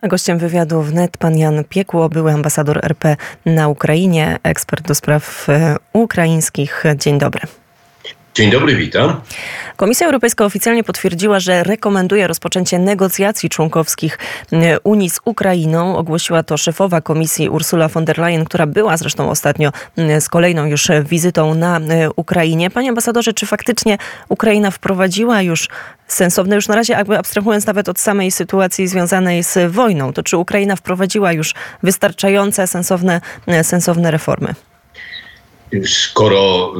A gościem wywiadu wnet pan Jan Piekło, były ambasador RP na Ukrainie, ekspert do spraw e, ukraińskich. Dzień dobry. Dzień dobry, witam. Komisja Europejska oficjalnie potwierdziła, że rekomenduje rozpoczęcie negocjacji członkowskich e, Unii z Ukrainą. Ogłosiła to szefowa komisji Ursula von der Leyen, która była zresztą ostatnio z kolejną już wizytą na e, Ukrainie. Panie ambasadorze, czy faktycznie Ukraina wprowadziła już sensowne, już na razie jakby abstrahując nawet od samej sytuacji związanej z wojną, to czy Ukraina wprowadziła już wystarczające, sensowne, sensowne reformy? Skoro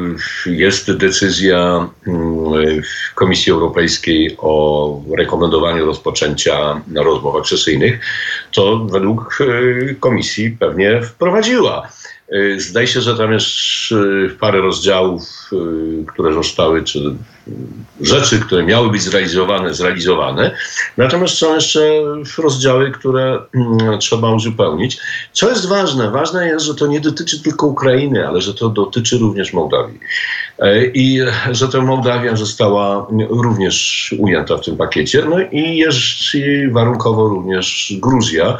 jest decyzja mm, Komisji Europejskiej o rekomendowaniu rozpoczęcia rozmów akcesyjnych, to według e, Komisji pewnie wprowadziła. E, zdaje się, że tam jest parę rozdziałów, e, które zostały, czy rzeczy, które miały być zrealizowane, zrealizowane. Natomiast są jeszcze rozdziały, które mm, trzeba uzupełnić. Co jest ważne? Ważne jest, że to nie dotyczy tylko Ukrainy, ale że to dotyczy również Mołdawii. E, I że to Mołdawia została również ujęta w tym pakiecie. No i jest warunkowo również Gruzja,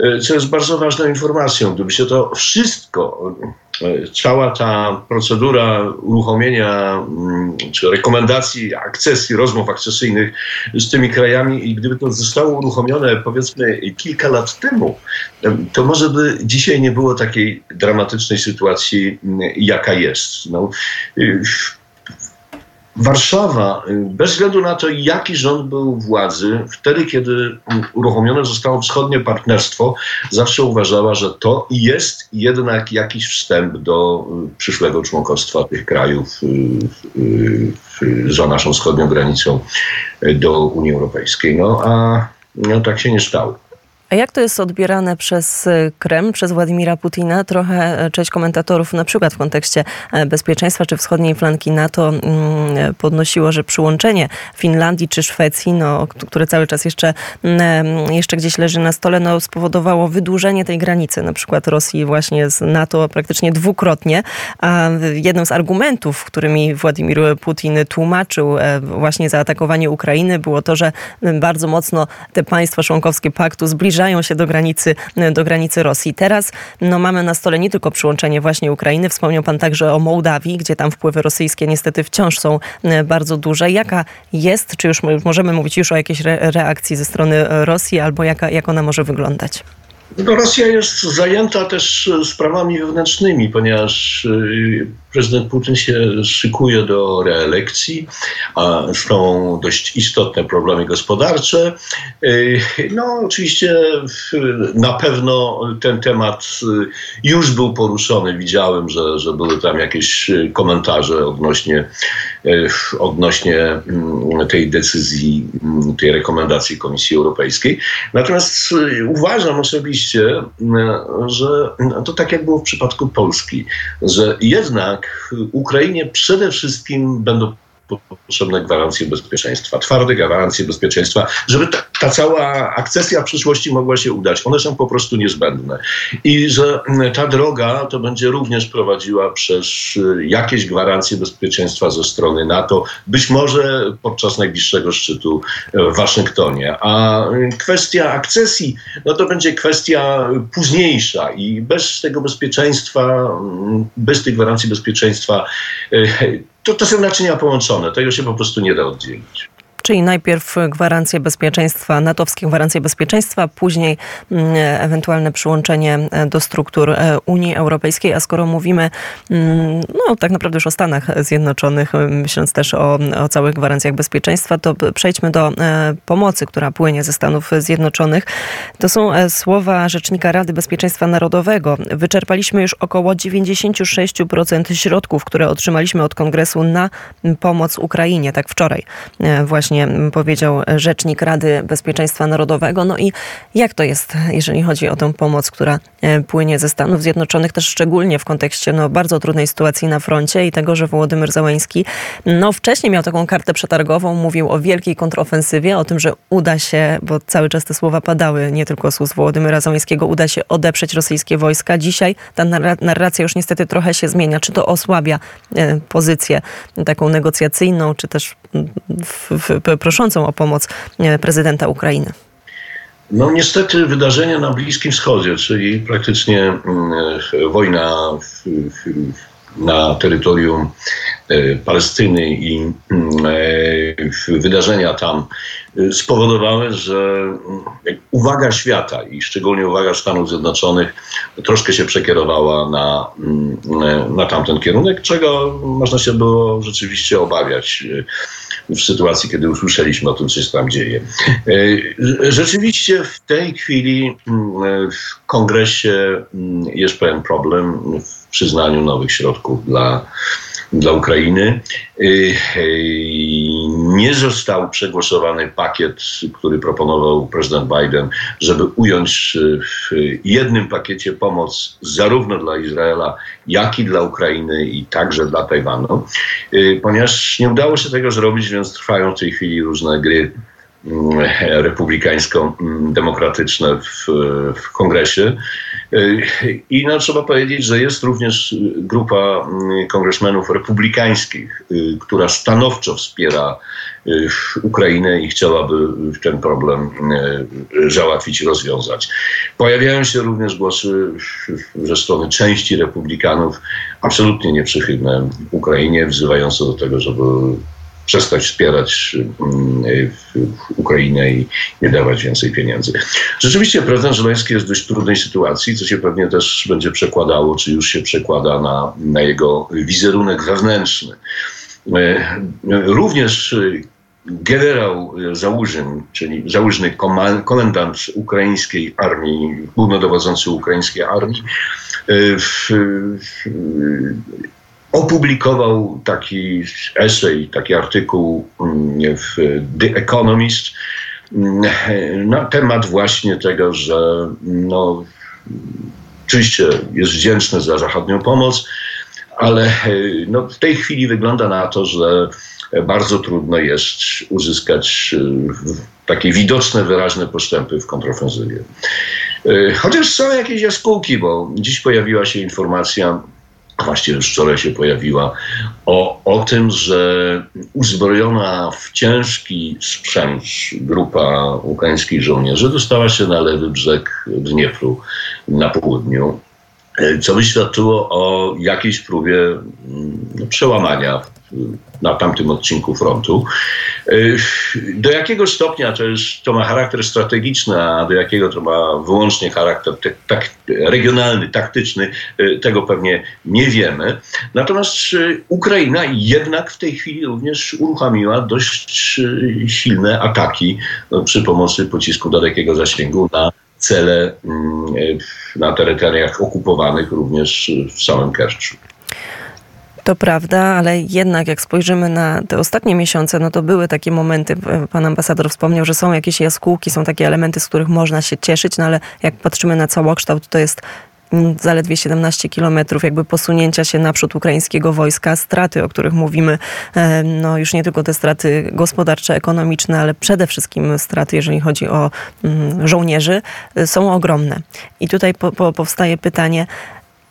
e, co jest bardzo ważną informacją. Gdyby się to wszystko cała ta procedura uruchomienia mm, czy rekomendacji akcesji, rozmów akcesyjnych z tymi krajami i gdyby to zostało uruchomione powiedzmy kilka lat temu, to może by dzisiaj nie było takiej dramatycznej sytuacji, mm, jaka jest. No, y, Warszawa, y, bez względu na to, jaki rząd był u władzy, wtedy, kiedy uruchomione zostało wschodnie partnerstwo, zawsze uważała, że to jest jednak jakiś wstęp do y, przyszłego członkostwa tych krajów y, za naszą wschodnią granicą do Unii Europejskiej. No a no, tak się nie stało. A jak to jest odbierane przez e, Kreml, przez Władimira Putina? Trochę e, część komentatorów, na przykład w kontekście e, bezpieczeństwa czy wschodniej flanki NATO, mm, podnosiło, że przyłączenie Finlandii czy Szwecji, no, które cały czas jeszcze, mm, jeszcze gdzieś leży na stole, no, spowodowało wydłużenie tej granicy, na przykład Rosji właśnie z NATO praktycznie dwukrotnie. A jednym z argumentów, którymi Władimir Putin tłumaczył właśnie zaatakowanie Ukrainy, było to, że bardzo mocno te państwa członkowskie paktu zbliżają zbliżają się do granicy, do granicy Rosji. Teraz no, mamy na stole nie tylko przyłączenie właśnie Ukrainy, wspomniał pan także o Mołdawii, gdzie tam wpływy rosyjskie niestety wciąż są e, bardzo duże. Jaka jest, czy już możemy mówić już o jakiejś reakcji ze strony Rosji, albo jaka, jak ona może wyglądać? No, Rosja jest zajęta też sprawami wewnętrznymi, ponieważ y, prezydent Putin się szykuje do reelekcji, a są dość istotne problemy gospodarcze. Y, no, oczywiście na pewno ten temat już był poruszony. Widziałem, że, że były tam jakieś komentarze odnośnie, odnośnie mm, tej decyzji, mm, tej rekomendacji Komisji Europejskiej. Natomiast uważam osobiście, e, że to tak jak było w przypadku Polski, że jednak Ukrainie przede wszystkim będą potrzebne gwarancje bezpieczeństwa, twarde gwarancje bezpieczeństwa, żeby ta, ta, cała akcesja w przyszłości mogła się udać. One są po prostu niezbędne. I że ta droga to będzie również prowadziła przez y, jakieś gwarancje bezpieczeństwa ze strony NATO, być może podczas najbliższego szczytu w Waszyngtonie. A kwestia akcesji, no to będzie kwestia późniejsza i bez tego bezpieczeństwa, bez tych gwarancji bezpieczeństwa, y, to, to są naczynia połączone. Tego się po prostu nie da oddzielić. Czyli najpierw gwarancje bezpieczeństwa, natowskie gwarancje bezpieczeństwa, później mm, ewentualne przyłączenie e, do struktur e, Unii Europejskiej. A skoro mówimy mm, no, tak naprawdę już o Stanach Zjednoczonych, myśląc też o, o całych gwarancjach bezpieczeństwa, to przejdźmy do e, pomocy, która płynie ze Stanów Zjednoczonych. To są słowa rzecznika Rady Bezpieczeństwa Narodowego. Wyczerpaliśmy już około 96% środków, które otrzymaliśmy od Kongresu na pomoc Ukrainie. Tak wczoraj właśnie właśnie powiedział rzecznik Rady Bezpieczeństwa Narodowego. No i jak to jest, jeżeli chodzi o tę pomoc, która e, płynie ze Stanów Zjednoczonych, też szczególnie w kontekście no, bardzo trudnej sytuacji na froncie i tego, że Wołodymyr Załęski no, wcześniej miał taką kartę przetargową, mówił o wielkiej kontrofensywie, o tym, że uda się, bo cały czas te słowa padały, nie tylko ust Wołodymyra Załęskiego, uda się odeprzeć rosyjskie wojska. Dzisiaj ta narracja już niestety trochę się zmienia. Czy to osłabia e, pozycję taką negocjacyjną, czy też w, w, proszącą o pomoc e, prezydenta Ukrainy? No niestety wydarzenia na Bliskim Wschodzie, czyli praktycznie mm, wojna w, w, na terytorium e, Palestyny i mm, e, wydarzenia tam spowodowały, że mm, uwaga świata i szczególnie uwaga Stanów Zjednoczonych troszkę się przekierowała na, na tamten kierunek, czego można się było rzeczywiście obawiać w sytuacji, kiedy usłyszeliśmy o tym, co się tam dzieje. Rzeczywiście w tej chwili w kongresie jest pewien problem w przyznaniu nowych środków dla, dla Ukrainy. Y, y, nie został przegłosowany pakiet, który proponował prezydent Biden, żeby ująć w jednym pakiecie pomoc zarówno dla Izraela, jak i dla Ukrainy i także dla Tajwanu. Y, ponieważ nie udało się tego zrobić, więc trwają w tej chwili różne gry republikańsko-demokratyczne w, w kongresie. I no, trzeba powiedzieć, że jest również grupa mm, kongresmenów republikańskich, y, która stanowczo wspiera y, Ukrainę i chciałaby ten problem y, załatwić rozwiązać. Pojawiają się również głosy ze strony części republikanów absolutnie nieprzychylne Ukrainie, wzywające do tego, żeby przestać wspierać mm, Ukrainę i nie dawać więcej pieniędzy. Rzeczywiście prezydent Żeleński jest w dość trudnej sytuacji, co się pewnie też będzie przekładało, czy już się przekłada na, na jego wizerunek wewnętrzny. E, również generał Załużyn, czyli założny komendant ukraińskiej armii, głównodowodzący ukraińskiej armii, e, w, w, opublikował taki esej, taki artykuł mm, w The Economist mm, na temat właśnie tego, że no, oczywiście jest wdzięczny za zachodnią pomoc, ale no, w tej chwili wygląda na to, że bardzo trudno jest uzyskać takie widoczne, wyraźne postępy w kontrofensywie. Chociaż są jakieś jaskółki, bo dziś pojawiła się informacja Właśnie już wczoraj się pojawiła, o, o tym, że uzbrojona w ciężki sprzęt grupa ukraińskich żołnierzy dostała się na lewy brzeg Dniepru na południu, co by świadczyło o jakiejś próbie mm, przełamania na tamtym odcinku frontu. Y, do jakiego stopnia to, jest, to ma charakter strategiczny, a do jakiego to ma wyłącznie charakter tak, regionalny, taktyczny, y, tego pewnie nie wiemy. Natomiast Ukraina jednak w tej chwili również uruchomiła dość silne ataki no, przy pomocy pocisku dalekiego zasięgu na cele mm, na terytoriach okupowanych, również w samym Kerczu. To prawda, ale jednak jak spojrzymy na te ostatnie miesiące, no to były takie momenty, pan ambasador wspomniał, że są jakieś jaskółki, są takie elementy, z których można się cieszyć, no ale jak patrzymy na całokształt, to jest zaledwie 17 kilometrów jakby posunięcia się naprzód ukraińskiego wojska, straty, o których mówimy, no już nie tylko te straty gospodarcze, ekonomiczne, ale przede wszystkim straty, jeżeli chodzi o żołnierzy, są ogromne. I tutaj po, po, powstaje pytanie,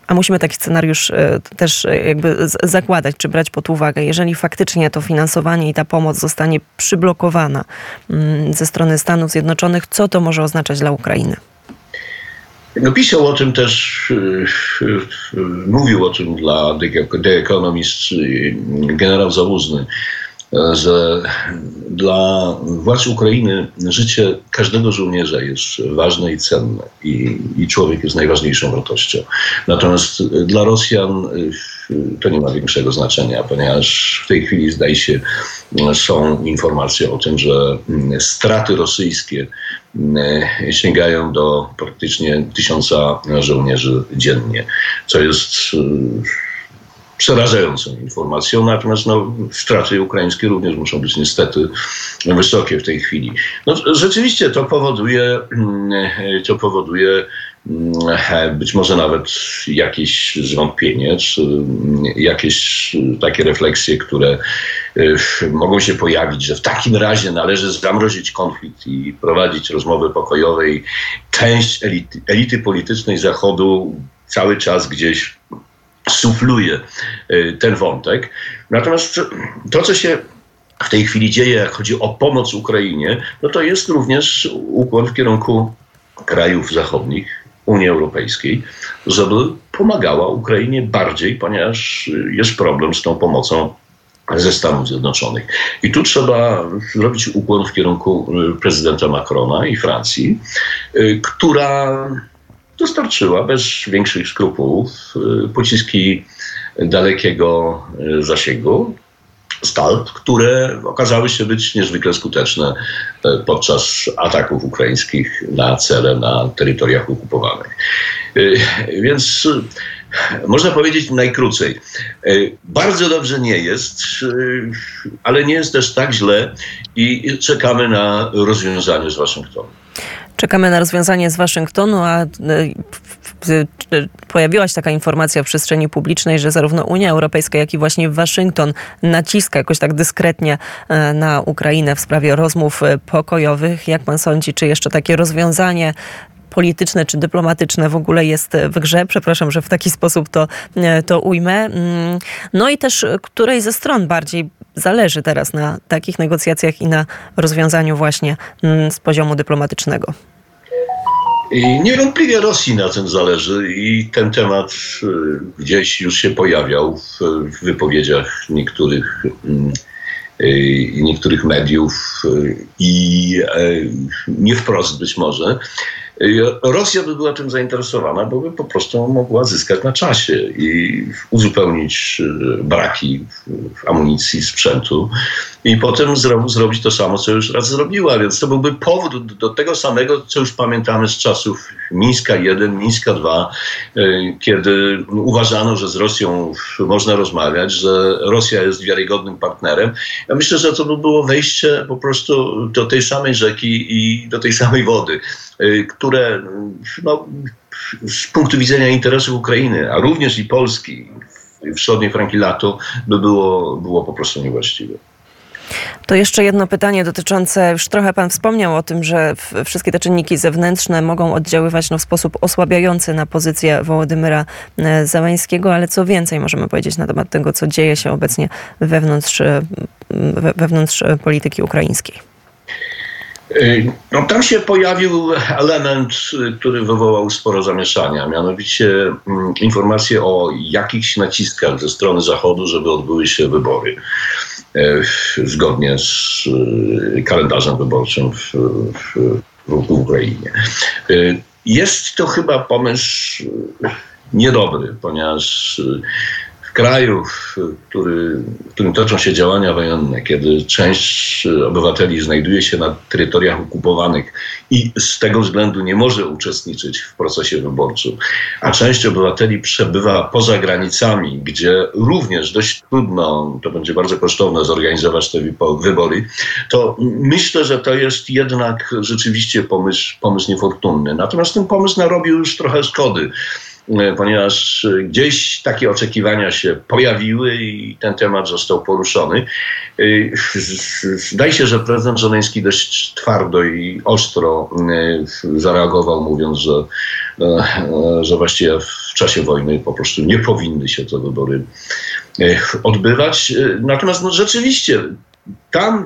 a musimy taki scenariusz e, też e, jakby zakładać, czy brać pod uwagę, jeżeli faktycznie to finansowanie i ta pomoc zostanie przyblokowana ze strony Stanów Zjednoczonych, co to może oznaczać dla Ukrainy? No, pisał o tym też, e, mówił o tym dla The Economist generał Zawózny że dla władz Ukrainy życie każdego żołnierza jest ważne i cenne i, i człowiek jest najważniejszą wartością. Natomiast dla Rosjan to nie ma większego znaczenia, ponieważ w tej chwili zdaje się, są informacje o tym, że mm, straty rosyjskie y, sięgają do praktycznie tysiąca żołnierzy dziennie, co jest przerażającą informacją, natomiast no, straty ukraińskie również muszą być niestety wysokie w tej chwili. No, rzeczywiście to powoduje, mm, to powoduje mm, być może nawet jakieś zwątpienie, czy mm, jakieś takie refleksje, które mogą się pojawić, że w takim razie należy zamrozić konflikt i prowadzić rozmowy pokojowe i część elity, elity politycznej Zachodu cały czas gdzieś sufluje y, ten wątek. Natomiast to, co się w tej chwili dzieje, jak chodzi o pomoc Ukrainie, no to jest również ukłon w kierunku krajów zachodnich, Unii Europejskiej, żeby pomagała Ukrainie bardziej, ponieważ jest problem z tą pomocą ze Stanów Zjednoczonych. I tu trzeba zrobić ukłon w kierunku prezydenta Macrona i Francji, która dostarczyła bez większych skrupułów pociski dalekiego zasięgu, Stalp, które okazały się być niezwykle skuteczne e, podczas ataków ukraińskich na cele na terytoriach okupowanych. Więc można powiedzieć najkrócej. Bardzo dobrze nie jest, ale nie jest też tak źle i czekamy na rozwiązanie z Waszyngtonu. Czekamy na rozwiązanie z Waszyngtonu, a pojawiła się taka informacja w przestrzeni publicznej, że zarówno Unia Europejska, jak i właśnie Waszyngton naciska jakoś tak dyskretnie e, na Ukrainę w sprawie rozmów e, pokojowych. Jak pan sądzi, czy jeszcze takie rozwiązanie polityczne czy dyplomatyczne w ogóle jest w grze. Przepraszam, że w taki sposób to, e, to ujmę. Mm, no i też której ze stron bardziej zależy teraz na takich negocjacjach i na rozwiązaniu właśnie mm, z poziomu dyplomatycznego. I niewątpliwie Rosji na tym zależy i ten temat y, gdzieś już się pojawiał w wypowiedziach niektórych, mm, y, niektórych mediów y, i e, nie wprost być może. Rosja by była tym zainteresowana, bo by po prostu mogła zyskać na czasie i uzupełnić braki w amunicji, sprzętu i potem zro zrobić to samo, co już raz zrobiła. Więc to byłby powód do, tego samego, co już pamiętamy z czasów Mińska 1, Mińska 2, y, kiedy uważano, że z Rosją można rozmawiać, że Rosja jest wiarygodnym partnerem. Ja myślę, że to by było wejście po prostu do tej samej rzeki i do tej samej wody, y, które no, z punktu widzenia interesów Ukrainy, a również i Polski, wschodniej Frankilatu, by było, było po prostu niewłaściwe. To jeszcze jedno pytanie dotyczące, już trochę Pan wspomniał o tym, że wszystkie te czynniki zewnętrzne mogą oddziaływać no, w sposób osłabiający na pozycję Wołodymyra e, Załęskiego, ale co więcej możemy powiedzieć na temat tego, co dzieje się obecnie wewnątrz, e, wewnątrz polityki ukraińskiej? No, tam się pojawił element, który wywołał sporo zamieszania, mianowicie mm, informacje o jakichś naciskach ze strony Zachodu, żeby odbyły się wybory. E, zgodnie z kalendarzem wyborczym w, w, w Ukrainie. Jest to chyba pomysł niedobry, ponieważ kraju, w, który, w którym toczą się działania wojenne, kiedy część obywateli znajduje się na terytoriach okupowanych i z tego względu nie może uczestniczyć w procesie wyborczym, a część obywateli przebywa poza granicami, gdzie również dość trudno, to będzie bardzo kosztowne zorganizować te wybory, to myślę, że to jest jednak rzeczywiście pomysł, pomysł niefortunny. Natomiast ten pomysł narobił już trochę szkody. E, ponieważ gdzieś takie oczekiwania się pojawiły i ten temat został poruszony. E, zdaje się, że prezydent Żeleński dość twardo i ostro e, zareagował, mówiąc, że, że właściwie w czasie wojny po prostu nie powinny się te wybory odbywać. Natomiast no, rzeczywiście tam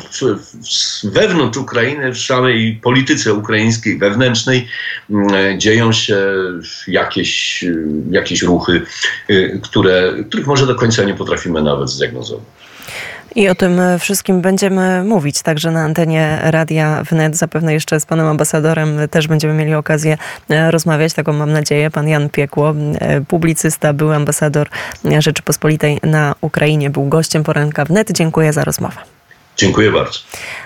wewnątrz Ukrainy, w samej polityce ukraińskiej, wewnętrznej, mm, dzieją się jakieś, jakieś ruchy, y, które, których może do końca nie potrafimy nawet zdiagnozować. I o tym wszystkim będziemy mówić także na antenie Radia Wnet. Zapewne jeszcze z panem ambasadorem też będziemy mieli okazję e, rozmawiać, taką mam nadzieję. Pan Jan Piekło, e, publicysta, był ambasador Rzeczypospolitej na Ukrainie, był gościem poranka Wnet. Dziękuję za rozmowę. Dziękuję bardzo.